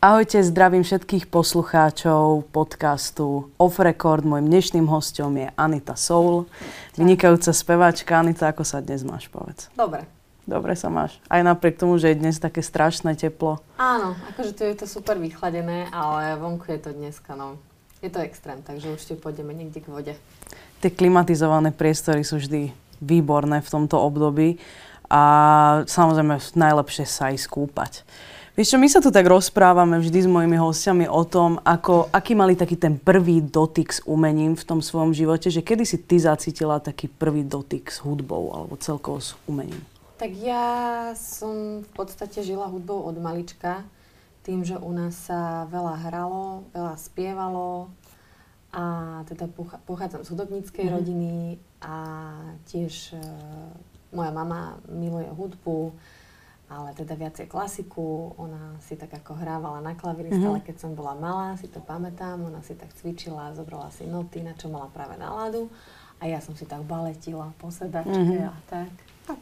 Ahojte, zdravím všetkých poslucháčov podcastu Off Record. Mojím dnešným hostom je Anita Soul, vynikajúca speváčka. Anita, ako sa dnes máš, povedz? Dobre. Dobre sa máš. Aj napriek tomu, že je dnes také strašné teplo. Áno, akože tu je to super vychladené, ale vonku je to dneska, no. Je to extrém, takže určite pôjdeme niekde k vode. Tie klimatizované priestory sú vždy výborné v tomto období a samozrejme najlepšie sa aj skúpať. Vieš čo, my sa tu tak rozprávame vždy s mojimi hostiami o tom, ako, aký mali taký ten prvý dotyk s umením v tom svojom živote, že kedy si ty zacítila taký prvý dotyk s hudbou alebo celkovo s umením? Tak ja som v podstate žila hudbou od malička, tým, že u nás sa veľa hralo, veľa spievalo a teda pochádzam z hudobníckej mm. rodiny a tiež e, moja mama miluje hudbu, ale teda viacej klasiku. Ona si tak ako hrávala na klavíri mm-hmm. stále, keď som bola malá, si to pamätám. Ona si tak cvičila, zobrala si noty, na čo mala práve náladu. A ja som si tak baletila po sedačke mm-hmm. a tak. No,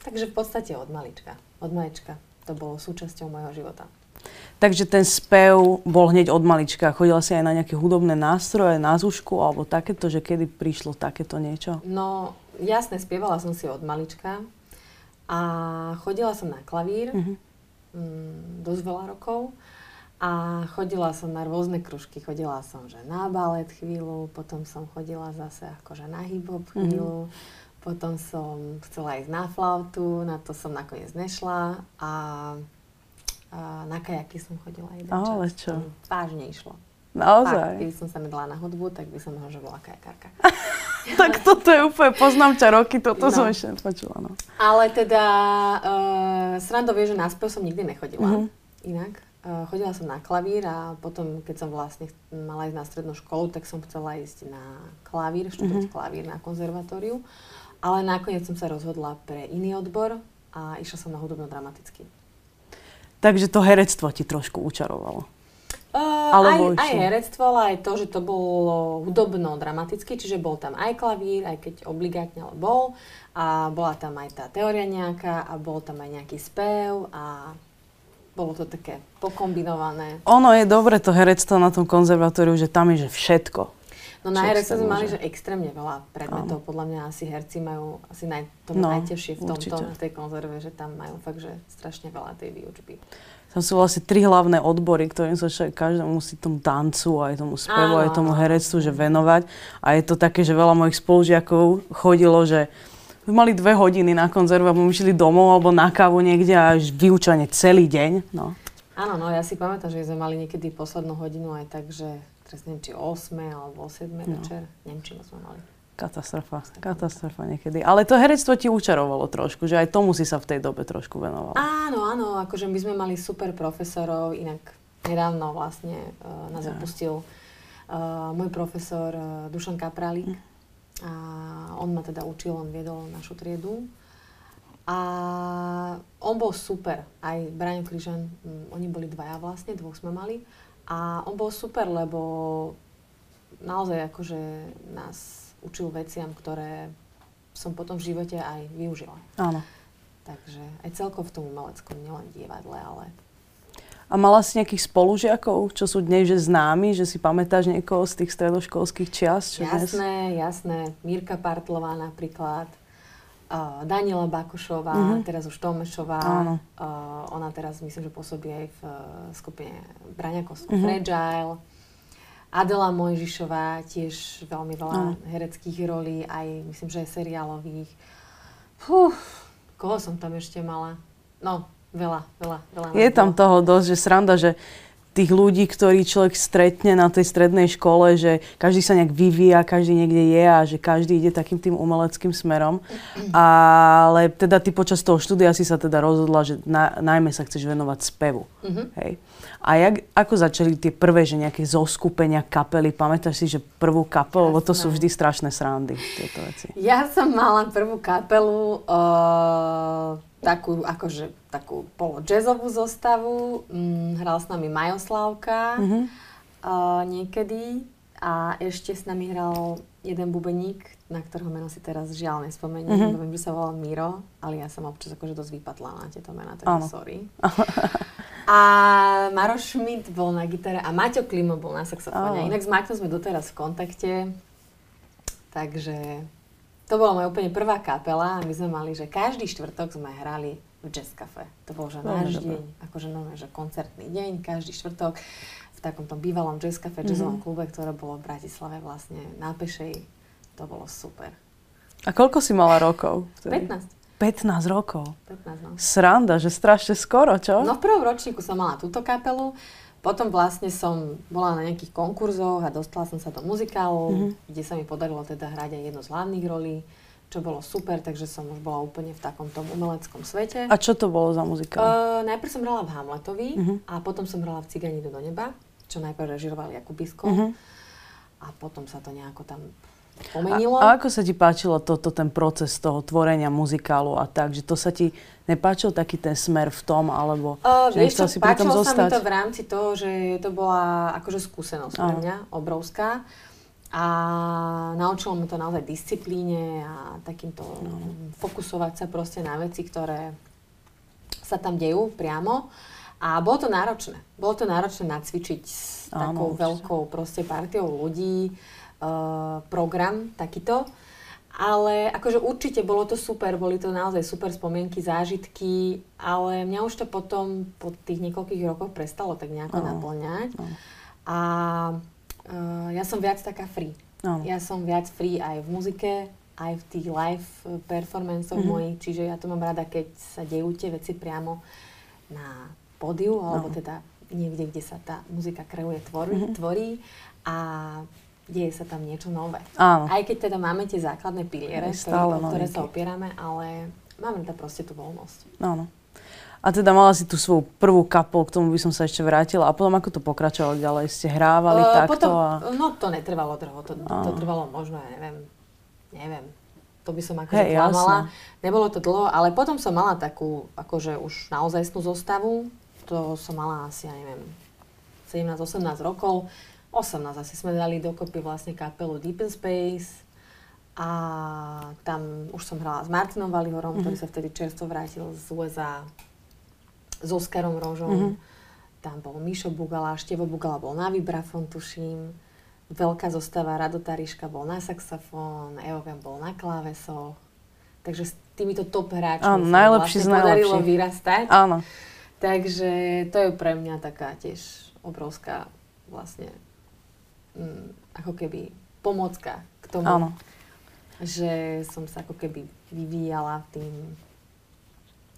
takže v podstate od malička. Od malička. To bolo súčasťou môjho života. Takže ten spev bol hneď od malička. Chodila si aj na nejaké hudobné nástroje, na zušku alebo takéto, že kedy prišlo takéto niečo? No, jasne, spievala som si od malička. A chodila som na klavír, mm-hmm. mm, dosť veľa rokov. A chodila som na rôzne kružky. Chodila som že na balet chvíľu, potom som chodila zase akože na hip-hop mhm. chvíľu, mm-hmm. potom som chcela ísť na flautu, na to som nakoniec nešla a, a na kajaky som chodila jeden Ale čo? Vážne išlo. Naozaj? Tak, keby som sa nedala na hudbu, tak by som možno, bola kajakárka. tak toto je úplne, poznám ťa roky, toto no. som ešte nepočula. No. Ale teda, uh, srandov je, že na spev som nikdy nechodila. Mm-hmm. Inak. Uh, chodila som na klavír a potom, keď som vlastne mala ísť na strednú školu, tak som chcela ísť na klavír, študovať mm-hmm. klavír na konzervatóriu. Ale nakoniec som sa rozhodla pre iný odbor a išla som na hudobno-dramatický. Takže to herectvo ti trošku učarovalo. Uh, Alebo aj, aj herectvo, ale aj to, že to bolo hudobno-dramaticky, čiže bol tam aj klavír, aj keď obligátne ale bol. A bola tam aj tá teória nejaká a bol tam aj nejaký spev a bolo to také pokombinované. Ono je dobre to herectvo na tom konzervatóriu, že tam je že všetko. No na herectve sme mali, že extrémne veľa predmetov. Áno. Podľa mňa asi herci majú asi naj, to no, najtežšie v tomto, určite. v tej konzerve, že tam majú fakt, že strašne veľa tej výučby tam sú vlastne tri hlavné odbory, ktorým sa však každému musí tomu tancu, aj tomu spevu, aj tomu herectvu, že venovať. A je to také, že veľa mojich spolužiakov chodilo, že mali dve hodiny na konzervu a išli domov alebo na kávu niekde a vyučanie celý deň. No. Áno, no ja si pamätám, že sme mali niekedy poslednú hodinu aj tak, že teraz neviem, či 8 alebo 7 no. večer. Nemčinu sme mali. Katastrofa, katastrofa niekedy. Ale to herectvo ti učarovalo trošku, že aj tomu si sa v tej dobe trošku venovala. Áno, áno, akože my sme mali super profesorov, inak nedávno vlastne uh, nás ja. opustil uh, môj profesor uh, Dušan Kapralík. Hm. A on ma teda učil, on viedol našu triedu. A on bol super, aj Braňo Kryžan, um, oni boli dvaja vlastne, dvoch sme mali. A on bol super, lebo naozaj akože nás učil veciam, ktoré som potom v živote aj využila. Áno. Takže aj celkovo v tom umeleckom, nielen divadle, ale... A mala si nejakých spolužiakov, čo sú dnes že známi, že si pamätáš niekoho z tých stredoškolských čias? Čo jasné, dnes? jasné. Mírka Partlová napríklad, uh, Daniela Bakušová, uh-huh. teraz už Tomešová. Uh, ona teraz myslím, že pôsobí aj v uh, skupine Braňakovskú uh-huh. Fragile. Adela Mojžišová, tiež veľmi veľa no. hereckých rolí, aj myslím, že aj seriálových. Fú, koho som tam ešte mala? No, veľa, veľa, veľa. Je tam toho dosť, že sranda, že tých ľudí, ktorí človek stretne na tej strednej škole, že každý sa nejak vyvíja, každý niekde je a že každý ide takým tým umeleckým smerom. Ale teda ty počas toho štúdia si sa teda rozhodla, že na, najmä sa chceš venovať spevu. Mm-hmm. Hej. A jak, ako začali tie prvé, že nejaké zoskupenia kapely? Pamätáš si, že prvú kapelu? Lebo to sú vždy strašné srandy, tieto veci. Ja som mala prvú kapelu, uh, takú, akože, takú polo-jazzovú zostavu. Mm, hral s nami Majoslavka mm-hmm. uh, niekedy. A ešte s nami hral jeden bubeník, na ktorého meno si teraz žiaľ nespomeniem. Mm-hmm. Viem, že sa volal Miro, ale ja som občas akože dosť vypatla na tieto mená, takže sorry. A Maroš Schmidt bol na gitare a Maťo Klimo bol na saxofóne. Oh. Inak s Maťom sme doteraz v kontakte, takže to bola moja úplne prvá kapela a my sme mali, že každý štvrtok sme hrali v Jazz Cafe. To bol že náš deň, akože nové, že koncertný deň, každý štvrtok v takomto bývalom Jazz Cafe, mm-hmm. jazzovom klube, ktoré bolo v Bratislave vlastne na Pešej. To bolo super. A koľko si mala rokov? Vtedy? 15. 15 rokov. 15, no. Sranda, že strašne skoro, čo? No v prvom ročníku som mala túto kapelu, potom vlastne som bola na nejakých konkurzoch a dostala som sa do muzikálu, mm-hmm. kde sa mi podarilo teda hrať aj jednu z hlavných rolí, čo bolo super, takže som už bola úplne v takom tom umeleckom svete. A čo to bolo za muzikál? Uh, najprv som hrala v Hamletovi mm-hmm. a potom som hrala v Cigani do neba, čo najprv režiroval Jakubisko. Mm-hmm. A potom sa to nejako tam pomenilo. A, a ako sa ti páčilo toto, ten proces toho tvorenia muzikálu a tak? Že to sa ti nepáčil taký ten smer v tom, alebo uh, že vieš čo, si pri tom zostať? sa mi to v rámci toho, že to bola akože skúsenosť pre mňa, obrovská. A naučilo ma to naozaj disciplíne a takýmto no. fokusovať sa proste na veci, ktoré sa tam dejú priamo. A bolo to náročné. Bolo to náročné nacvičiť s takou Áno, veľkou proste partiou ľudí uh, program takýto. Ale akože určite bolo to super, boli to naozaj super spomienky, zážitky, ale mňa už to potom po tých niekoľkých rokoch prestalo tak nejako uh, naplňať. Uh. A uh, ja som viac taká free. Uh. Ja som viac free aj v muzike, aj v tých live performancoch uh-huh. mojich, čiže ja to mám rada, keď sa dejú tie veci priamo na pódiu, alebo uh. teda niekde, kde sa tá muzika kreuje, tvorí, uh-huh. tvorí a deje sa tam niečo nové. Áno. Aj keď teda máme tie základné piliere, ktoré, o ktoré sa opierame, ale máme tam proste tú voľnosť. Áno. A teda mala si tú svoju prvú kapel, k tomu by som sa ešte vrátila. A potom ako to pokračovalo ďalej? Ste hrávali uh, takto? Potom, a... No to netrvalo dlho, to, to, to trvalo možno, ja neviem, neviem. To by som akože hey, klamala. Nebolo to dlho, ale potom som mala takú, akože už naozajstnú zostavu. To som mala asi, ja neviem, 17-18 rokov 18 asi sme dali dokopy vlastne kapelu Deep in Space a tam už som hrala s Martinom Valihorom, mm-hmm. ktorý mhm. sa vtedy čerstvo vrátil z USA s Oskarom Rožom. Mm-hmm. Tam bol Mišo Bugala, Števo Bugala bol na vibrafon, tuším. Veľká zostava, Rado Tariška bol na saxofón, Eogan bol na klávesoch. Takže s týmito top hráčmi Áno, najlepší vlastne podarilo vyrastať. Áno. Takže to je pre mňa taká tiež obrovská vlastne mm, ako keby pomocka k tomu, Áno. že som sa ako keby vyvíjala tým,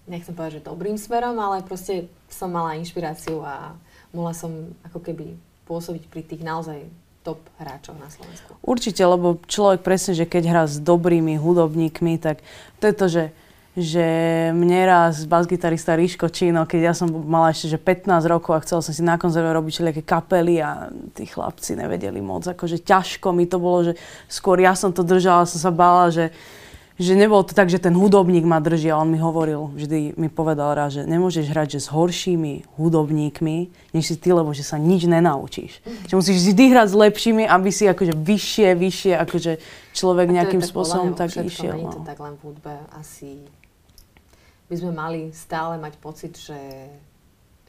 nechcem povedať, že dobrým smerom, ale proste som mala inšpiráciu a mohla som ako keby pôsobiť pri tých naozaj top hráčov na Slovensku. Určite, lebo človek presne, že keď hrá s dobrými hudobníkmi, tak to je to, že že mne raz bas-gitarista Ríško Číno, keď ja som mala ešte že 15 rokov a chcela som si na konzerve robiť všelijaké kapely a tí chlapci nevedeli moc, akože ťažko mi to bolo, že skôr ja som to držala, som sa bála, že, že nebolo to tak, že ten hudobník ma drží a on mi hovoril, vždy mi povedal raz, že nemôžeš hrať že s horšími hudobníkmi, než si ty, lebo že sa nič nenaučíš. Že musíš vždy hrať s lepšími, aby si akože vyššie, vyššie, akože človek nejakým spôsobom tak išiel. Nie je to no. tak len v hudbe, asi by sme mali stále mať pocit, že,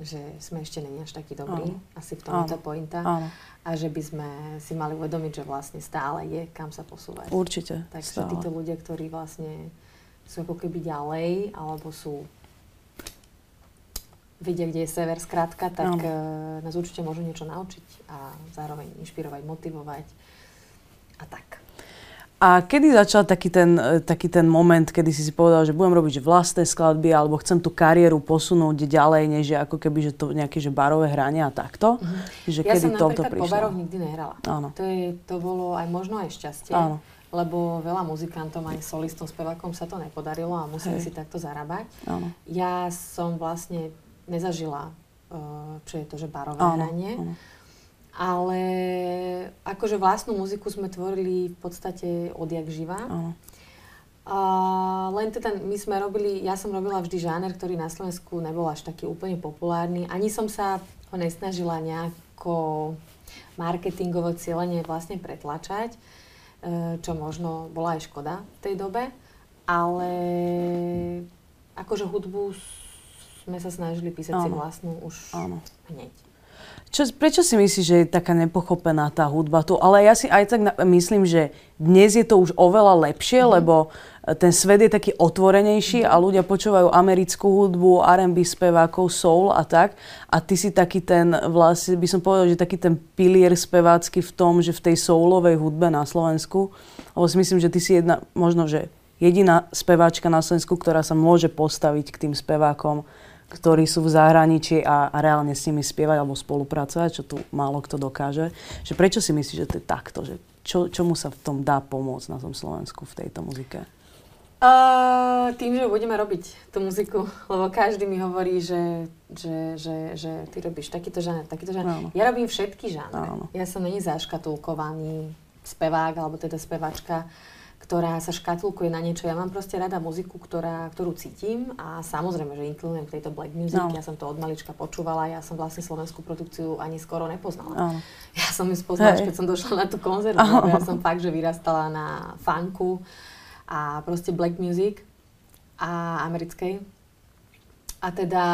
že sme ešte není až takí dobrí. Áno. Asi v tom Áno. je tá pointa. Áno. A že by sme si mali uvedomiť, že vlastne stále je kam sa posúvať. Určite. Takže stále. títo ľudia, ktorí vlastne sú ako keby ďalej, alebo sú vidia, kde je sever skrátka, tak uh, nás určite môžu niečo naučiť a zároveň inšpirovať, motivovať a tak. A kedy začal taký ten, e, taký ten moment, kedy si si povedal, že budem robiť vlastné skladby alebo chcem tú kariéru posunúť ďalej, než je ako keby že to nejaké že barové hranie a takto? Mm-hmm. Že ja kedy som prišlo? po baroch nikdy nehrala. Áno. To, je, to bolo aj možno aj šťastie. Áno lebo veľa muzikantom, aj solistom, spevákom sa to nepodarilo a museli Hej. si takto zarábať. Áno. Ja som vlastne nezažila, uh, čo je to, že barové áno, hranie. Áno ale akože vlastnú muziku sme tvorili v podstate odjak živa. Uh. A len teda my sme robili, ja som robila vždy žáner, ktorý na Slovensku nebol až taký úplne populárny. Ani som sa ho nesnažila nejako marketingovo cieľenie vlastne pretlačať, e, čo možno bola aj škoda v tej dobe. Ale akože hudbu sme sa snažili písať si Áno. vlastnú už Áno. hneď. Čo, prečo si myslíš, že je taká nepochopená tá hudba tu? Ale ja si aj tak myslím, že dnes je to už oveľa lepšie, mm. lebo ten svet je taký otvorenejší a ľudia počúvajú americkú hudbu, R&B spevákov, soul a tak. A ty si taký ten, vlastne by som povedal, že taký ten pilier spevácky v tom, že v tej soulovej hudbe na Slovensku. Lebo si myslím, že ty si jedna, možno, že jediná speváčka na Slovensku, ktorá sa môže postaviť k tým spevákom, ktorí sú v zahraničí a, a reálne s nimi spievať alebo spolupracovať, čo tu málo kto dokáže. Že prečo si myslíš, že to je takto? Že čo, čomu sa v tom dá pomôcť na tom Slovensku v tejto muzike? Uh, tým, že budeme robiť tú muziku, lebo každý mi hovorí, že, že, že, že ty robíš takýto žáner, takýto žáner. Áno. Ja robím všetky žánre. Áno. Ja som není zaškatulkovaný spevák, alebo teda spevačka, ktorá sa škatulkuje na niečo. Ja mám proste rada muziku, ktorá, ktorú cítim a samozrejme, že inklinujem k tejto black music. Áno. Ja som to od malička počúvala, ja som vlastne slovenskú produkciu ani skoro nepoznala. Áno. Ja som ju spoznala, keď som došla na tú konzervu. Áno. Ja som fakt, že vyrastala na funku a proste black music a americkej. A teda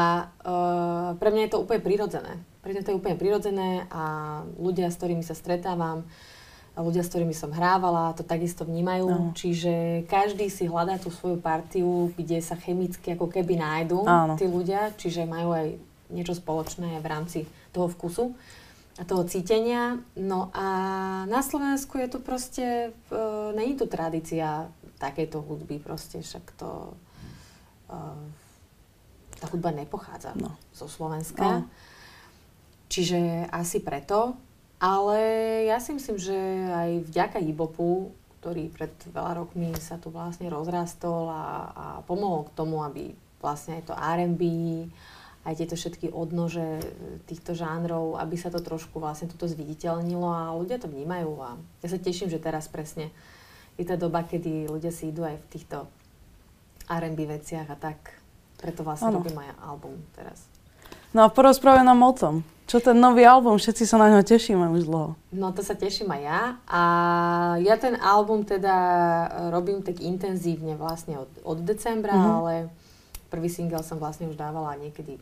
uh, pre mňa je to úplne prirodzené. Pre mňa to je úplne prirodzené a ľudia, s ktorými sa stretávam, ľudia, s ktorými som hrávala, to takisto vnímajú. Áno. Čiže každý si hľadá tú svoju partiu, kde sa chemicky ako keby nájdu Áno. tí ľudia, čiže majú aj niečo spoločné v rámci toho vkusu a toho cítenia. No a na Slovensku je tu proste, e, není tu tradícia takéto hudby, proste však to, e, tá hudba nepochádza No. zo Slovenska. Áno. Čiže asi preto. Ale ja si myslím, že aj vďaka Ibopu, ktorý pred veľa rokmi sa tu vlastne rozrastol a, a pomohol k tomu, aby vlastne aj to R&B, aj tieto všetky odnože týchto žánrov, aby sa to trošku vlastne tuto zviditeľnilo a ľudia to vnímajú. A ja sa teším, že teraz presne je tá doba, kedy ľudia si idú aj v týchto R&B veciach a tak. Preto vlastne Áno. robím aj album teraz. No a porozprávaj nám o tom. Čo ten nový album? Všetci sa na ňo tešíme už dlho. No to sa teším aj ja. A ja ten album teda e, robím tak intenzívne vlastne od, od decembra, Mhm. ale prvý single som vlastne už dávala niekedy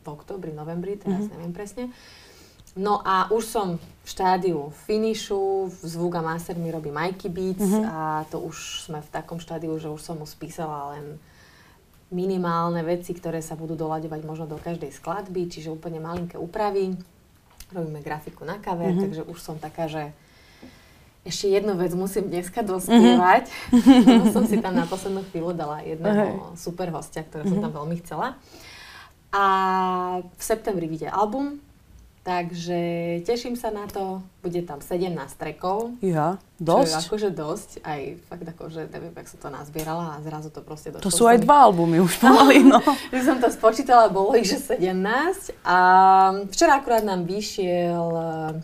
v oktobri, novembri, teraz Mhm. neviem presne. No a už som v štádiu finishu, zvuk a master mi robí Mikey Beats Mhm. a to už sme v takom štádiu, že už som mu spísala len minimálne veci, ktoré sa budú doľaďovať možno do každej skladby, čiže úplne malinké úpravy. Robíme grafiku na kaver, Mhm. takže už som taká, že ešte jednu vec musím dneska dospievať. Mhm. som si tam na poslednú chvíľu dala jedného super hostia, ktorého som Mhm. tam veľmi chcela. A v septembri vyjde album, takže teším sa na to. Bude tam 17 trackov. Ja, Čo je dosť. akože dosť, aj fakt akože neviem, jak som to nazbierala a zrazu to proste došlo. To sú aj dva albumy už pomaly, no. že som to spočítala, bolo ich, že 17. A včera akurát nám vyšiel eh,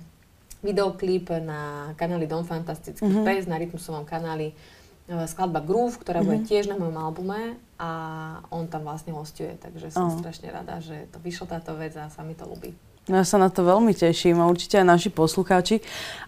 videoklip na kanáli Dom Fantastických Mhm. mm-hmm. pes, na Rytmusovom kanáli eh, skladba Groove, ktorá bude Mhm. tiež na mojom albume a on tam vlastne hostuje, takže som Áno. strašne rada, že to vyšla táto vec a sa mi to ľúbi. No ja sa na to veľmi teším a určite aj naši poslucháči.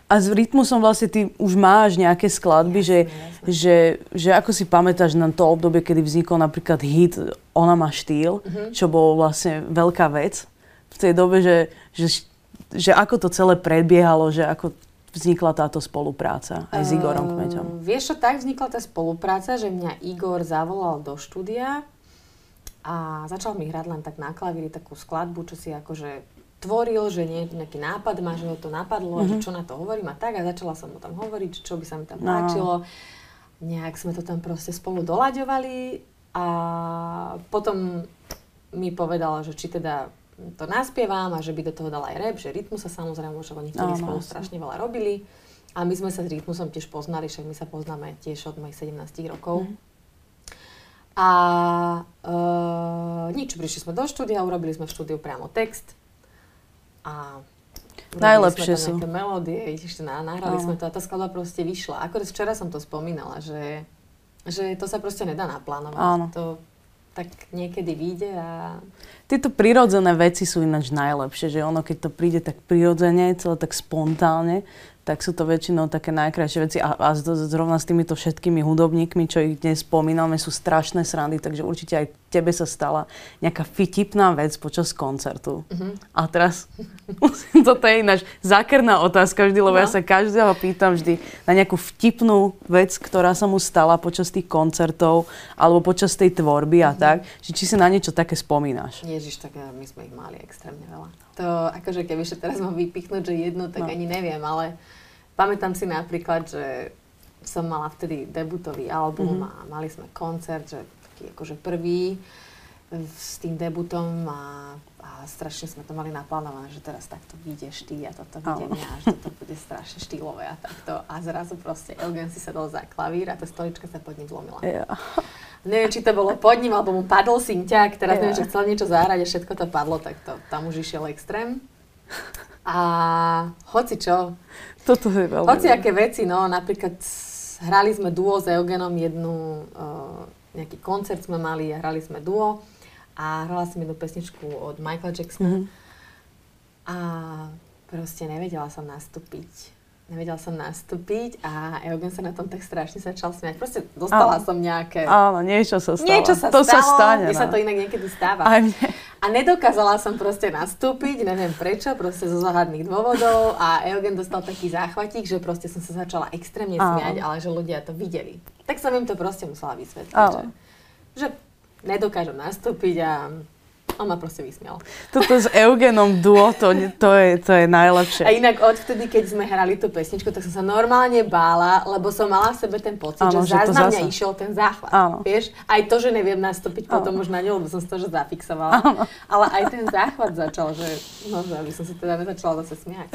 A s rytmusom vlastne ty už máš nejaké skladby, že, jasné. že, že ako si pamätáš na to obdobie, kedy vznikol napríklad hit Ona má štýl, Mhm. čo bol vlastne veľká vec v tej dobe, že, že, že ako to celé prebiehalo, že ako vznikla táto spolupráca aj s Igorom Eh, Kmeťom. Vieš čo, tak vznikla tá spolupráca, že mňa Igor zavolal do štúdia a začal mi hrať len tak na klavíri takú skladbu, čo si akože tvoril, že nie, nejaký nápad má, že ho to napadlo, mm-hmm. že čo na to hovorím a tak a začala som mu tam hovoriť, čo by sa mi tam No. páčilo. Nejak sme to tam proste spolu doľaďovali a potom mi povedala, že či teda to naspievam a že by do toho dala aj rap, že rytmus sa samozrejme, že oni vtedy Áno, spolu strašne veľa robili. A my sme sa s rytmusom tiež poznali, však my sa poznáme tiež od mojich 17 rokov. Mhm. A uh, nič, prišli sme do štúdia, urobili sme v štúdiu priamo text. A Najlepšie sme sú. tam nejaké melódie, ešte na, nahrali sme to a tá skladba proste vyšla. Akorát včera som to spomínala, že, že to sa proste nedá naplánovať. Áno. To tak niekedy vyjde a Tieto prirodzené veci sú ináč najlepšie, že ono, keď to príde tak prirodzene, celé tak spontánne, tak sú to väčšinou také najkrajšie veci a, a zrovna s týmito všetkými hudobníkmi, čo ich dnes spomíname, sú strašné srandy, takže určite aj tebe sa stala nejaká vtipná vec počas koncertu. Uh-huh. A teraz, toto je ináč zákerná otázka vždy, lebo no. ja sa každého pýtam vždy na nejakú vtipnú vec, ktorá sa mu stala počas tých koncertov alebo počas tej tvorby a uh-huh. tak, že či si na niečo také spomínaš. Ježiš, tak my sme ich mali extrémne veľa. To, akože keby ešte teraz mám vypichnúť, že jednu, tak no. ani neviem, ale Pamätám si napríklad, že som mala vtedy debutový album mm-hmm. a mali sme koncert, že taký akože prvý s tým debutom a, a strašne sme to mali naplánované, že teraz takto vyjdeš ty a toto vidím ja, že toto bude strašne štýlové a takto. A zrazu proste Eugen si sadol za klavír a tá stolička sa pod ním zlomila. Yeah. Neviem, či to bolo pod ním, alebo mu padol synťak, teraz yeah. neviem, že chcel niečo zahrať a všetko to padlo, tak to tam už išiel extrém. A hoci čo. Toto je veľmi... Hoci aké veci, no napríklad hrali sme duo s Eugenom jednu, uh, nejaký koncert sme mali a hrali sme duo a hrala som jednu pesničku od Michaela Jacksona mm-hmm. a proste nevedela som nastúpiť nevedela som nastúpiť a Eugen sa na tom tak strašne začal smiať. Proste dostala áno. som nejaké... Áno, niečo sa stalo. Niečo sa to stalo, sa stane, no. sa to inak niekedy stáva. Aj mne. A nedokázala som proste nastúpiť, neviem prečo, proste zo záhadných dôvodov a Eugen dostal taký záchvatík, že proste som sa začala extrémne áno. smiať, ale že ľudia to videli. Tak som im to proste musela vysvetliť, že, že nedokážem nastúpiť a on ma proste vysmial. Toto s Eugenom duo, to, to, je, to je najlepšie. A inak odvtedy, keď sme hrali tú pesničku, tak som sa normálne bála, lebo som mala v sebe ten pocit, ano, že, že zás mňa išiel ten záchvat. Ano. Vieš? Aj to, že neviem nastúpiť ano. potom už na ňu, lebo som si to že zafixovala. Ano. Ale aj ten záchvat začal, že, no, aby som sa teda nezačala zase smiať.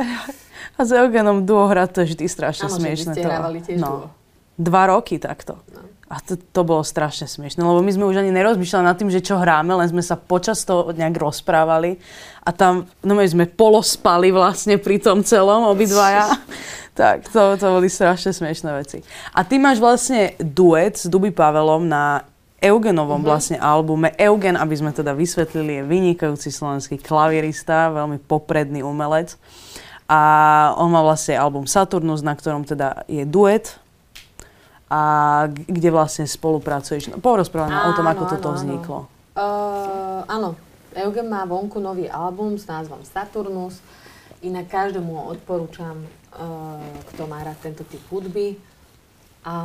A s Eugenom duo hrať to je vždy strašne ano, smiešne. Áno, že ste hrávali tiež no. duo. Dva roky takto. No. A to, to bolo strašne smiešne, lebo my sme už ani nerozmýšľali nad tým, že čo hráme, len sme sa počas toho nejak rozprávali a tam no my sme polospali vlastne pri tom celom obidvaja. tak, to, to boli strašne smiešné veci. A ty máš vlastne duet s Duby Pavelom na Eugenovom mm-hmm. vlastne albume. Eugen, aby sme teda vysvetlili, je vynikajúci slovenský klavierista, veľmi popredný umelec. A on má vlastne album Saturnus, na ktorom teda je duet a kde vlastne spolupracuješ. No, porozprávaj o tom, ako toto áno, vzniklo. Uh, áno, Eugen má vonku nový album s názvom Saturnus. Inak každému odporúčam, uh, kto má rád tento typ hudby, a,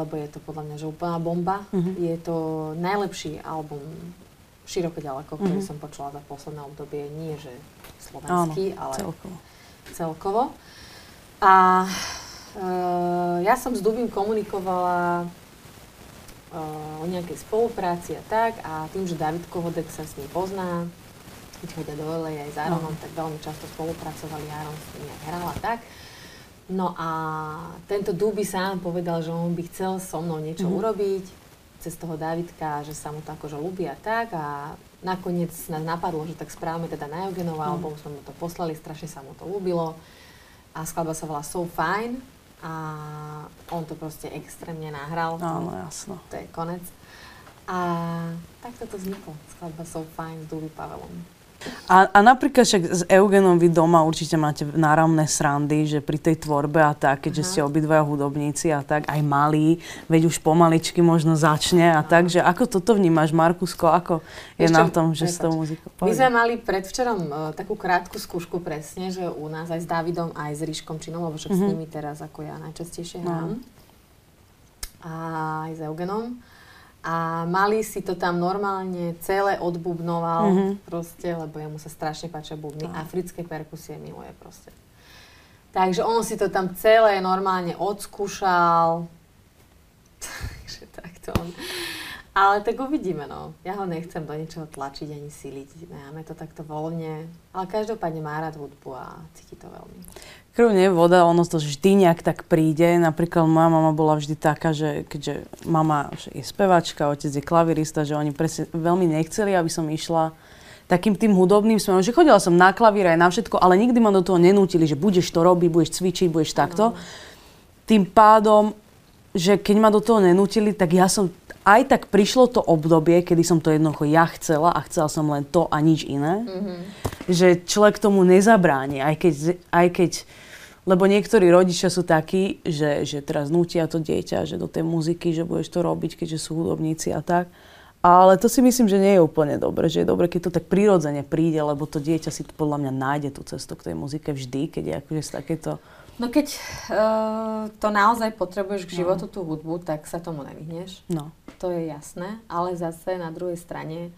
lebo je to podľa mňa že úplná bomba. Uh-huh. Je to najlepší album široko ďaleko, ktorý uh-huh. som počula za posledné obdobie. Nie, že slovenský, Áno, ale celkovo. celkovo. A Uh, ja som s Dubím komunikovala uh, o nejakej spolupráci a tak a tým, že David Kohodek sa s ním pozná, keď chodia do LA aj s Aaronom, no. tak veľmi často spolupracovali, Aaron s nimi aj hral a tak. No a tento Duby sám povedal, že on by chcel so mnou niečo mm-hmm. urobiť cez toho Davidka, že sa mu to akože ľúbi a tak a nakoniec nás napadlo, že tak správame teda na Eugenova mm. album, sme mu to poslali, strašne sa mu to ľúbilo a skladba sa volá So Fine a on to proste extrémne nahral. Áno, jasno. To je konec. A takto to vzniklo. Skladba So Fine s Dully Pavelom. A, a napríklad však s Eugenom vy doma určite máte náramné srandy, že pri tej tvorbe a tak, keďže Aha. ste obidvaja hudobníci a tak, aj malí, veď už pomaličky možno začne a Aha. tak, že ako toto vnímaš, Markusko, ako je Ešte, na tom, že s tou muzikou My sme mali predvčerom uh, takú krátku skúšku presne, že u nás aj s Davidom, aj s Ríškom Činom, lebo však mm-hmm. s mhm. nimi teraz ako ja najčastejšie hrám. No. A aj s Eugenom a Mali si to tam normálne celé odbubnoval mm-hmm. proste, lebo jemu sa strašne páčia bubny. No. Africké perkusie miluje proste. Takže on si to tam celé normálne odskúšal. Takže takto on... Ale tak uvidíme, no. Ja ho nechcem do niečoho tlačiť ani siliť. Máme to takto voľne. Ale každopádne má rád hudbu a cíti to veľmi krv nie voda, ono to vždy nejak tak príde. Napríklad moja mama bola vždy taká, že keďže mama je spevačka, otec je klavirista, že oni presne veľmi nechceli, aby som išla takým tým hudobným smerom, že chodila som na klavír aj na všetko, ale nikdy ma do toho nenútili, že budeš to robiť, budeš cvičiť, budeš takto. Tým pádom, že keď ma do toho nenútili, tak ja som aj tak prišlo to obdobie, kedy som to jednoducho ja chcela a chcela som len to a nič iné. Mm-hmm. Že človek tomu nezabráni, aj keď, aj keď lebo niektorí rodičia sú takí, že, že teraz nutia to dieťa, že do tej muziky, že budeš to robiť, keďže sú hudobníci a tak. Ale to si myslím, že nie je úplne dobre. Že je dobre, keď to tak prirodzene príde, lebo to dieťa si podľa mňa nájde tú cestu k tej muzike vždy, keď je akože z takéto... No keď uh, to naozaj potrebuješ k životu no. tú hudbu, tak sa tomu nevyhneš. No. To je jasné. Ale zase na druhej strane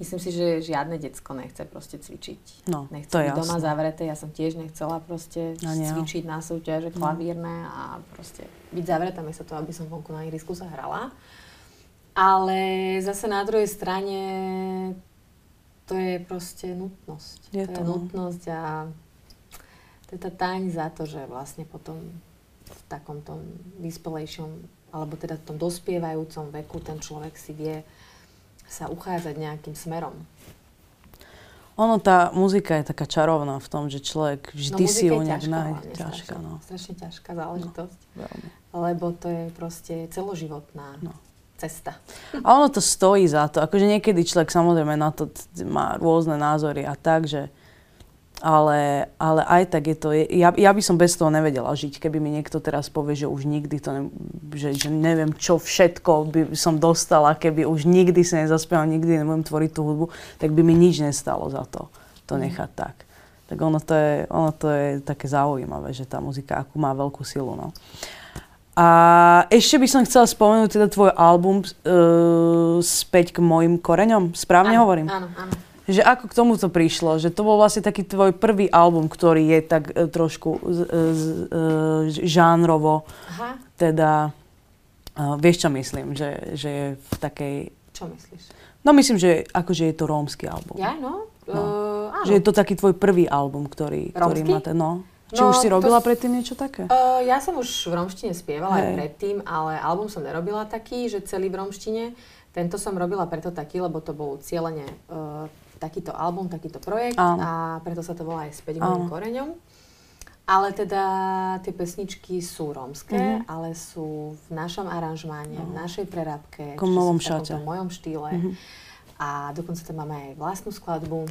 Myslím si, že žiadne decko nechce proste cvičiť. No, nechce to byť je doma zavreté. Ja som tiež nechcela proste no, cvičiť na súťaže no. klavírne a proste byť zavretá miesto toho, aby som vonku na ihrisku sa hrala. Ale zase na druhej strane to je proste nutnosť. Je to, to je no. nutnosť a to je tá taň za to, že vlastne potom v takom tom vyspelejšom, alebo teda v tom dospievajúcom veku ten človek si vie sa uchádzať nejakým smerom. Ono, tá muzika je taká čarovná v tom, že človek vždy no, si ju nejak nájde. Ťažká, no. Strašne ťažká záležitosť. No, veľmi. Lebo to je proste celoživotná no. cesta. A ono to stojí za to. Akože niekedy človek samozrejme na to má rôzne názory a tak, že ale, ale aj tak je to, ja, ja by som bez toho nevedela žiť, keby mi niekto teraz povie, že už nikdy to, ne, že, že neviem čo všetko by som dostala, keby už nikdy si nezaspieval, nikdy nebudem tvoriť tú hudbu, tak by mi nič nestalo za to, to mhm. nechať tak. Tak ono to je, ono to je také zaujímavé, že tá muzika akú má veľkú silu. No. A ešte by som chcela spomenúť teda tvoj album uh, späť k mojim koreňom. Správne áno, hovorím? Áno, áno že ako k tomu to prišlo, že to bol vlastne taký tvoj prvý album, ktorý je tak e, trošku z, e, z, e, žánrovo, Aha. teda, uh, vieš čo myslím, že, že je v takej... Čo myslíš? No myslím, že akože je to rómsky album. Ja, no? no. Uh, áno. Že je to taký tvoj prvý album, ktorý, ktorý má ten, no. Či no, už si robila to, predtým niečo také? Uh, ja som už v romštine spievala Hej. aj predtým, ale album som nerobila taký, že celý v romštine. Tento som robila preto taký, lebo to bol cieľene uh, takýto album, takýto projekt Áno. a preto sa to volá aj späť mojim koreňom. Ale teda tie pesničky sú rómske, mm-hmm. ale sú v našom aranžmáne, mm. v našej prerábke, v šate. v mojom štýle. Mm-hmm. A dokonca tam máme aj vlastnú skladbu.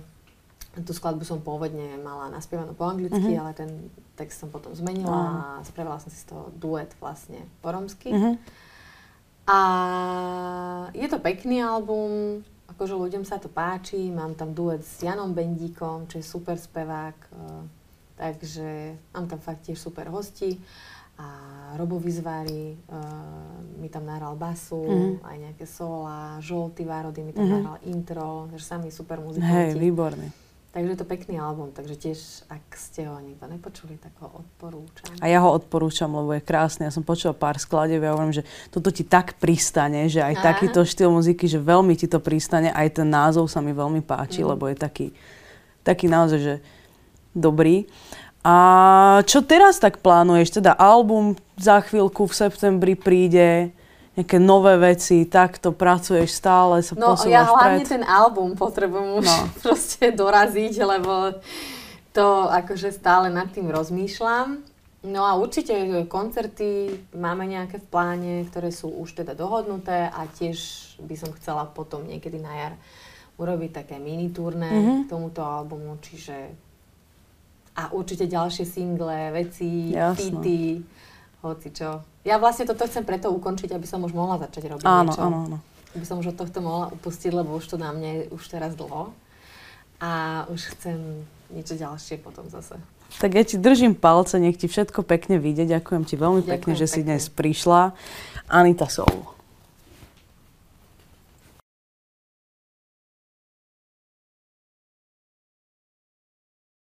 Tú skladbu som pôvodne mala naspievanú po anglicky, mm-hmm. ale ten text som potom zmenila mm. a spravila som si z toho duet vlastne po rómsky. Mm-hmm. A je to pekný album, akože ľuďom sa to páči, mám tam duet s Janom Bendíkom, čo je super spevák, e, takže mám tam fakt tiež super hosti a Robo Vizvári uh, mi tam nahral basu, mm-hmm. aj nejaké sola, Žolty Várody mi tam mm-hmm. nahral intro, takže sami super muzikanti. Hej, výborný. Takže je to pekný album, takže tiež, ak ste ho nikto nepočuli, tak ho odporúčam. A ja ho odporúčam, lebo je krásny. Ja som počula pár skladieb a ja hovorím, že toto ti tak pristane, že aj Aha. takýto štýl muziky, že veľmi ti to pristane. Aj ten názov sa mi veľmi páči, mm. lebo je taký, taký naozaj, že dobrý. A čo teraz tak plánuješ? Teda album za chvíľku v septembri príde nejaké nové veci, takto pracuješ stále, sa no, posúvaš ja hlavne ten album potrebujem už no. proste doraziť, lebo to akože stále nad tým rozmýšľam. No a určite koncerty máme nejaké v pláne, ktoré sú už teda dohodnuté a tiež by som chcela potom niekedy na jar urobiť také mini turné mm-hmm. k tomuto albumu, čiže a určite ďalšie single, veci, pity, hoci čo. Ja vlastne toto chcem preto ukončiť, aby som už mohla začať robiť áno, niečo. Áno, áno. Aby som už od tohto mohla upustiť, lebo už to na mne je už teraz dlho. A už chcem niečo ďalšie potom zase. Tak ja ti držím palce, nech ti všetko pekne vyjde. Ďakujem ti veľmi Ďakujem pekne, že pekne. si dnes prišla. Anita Soul.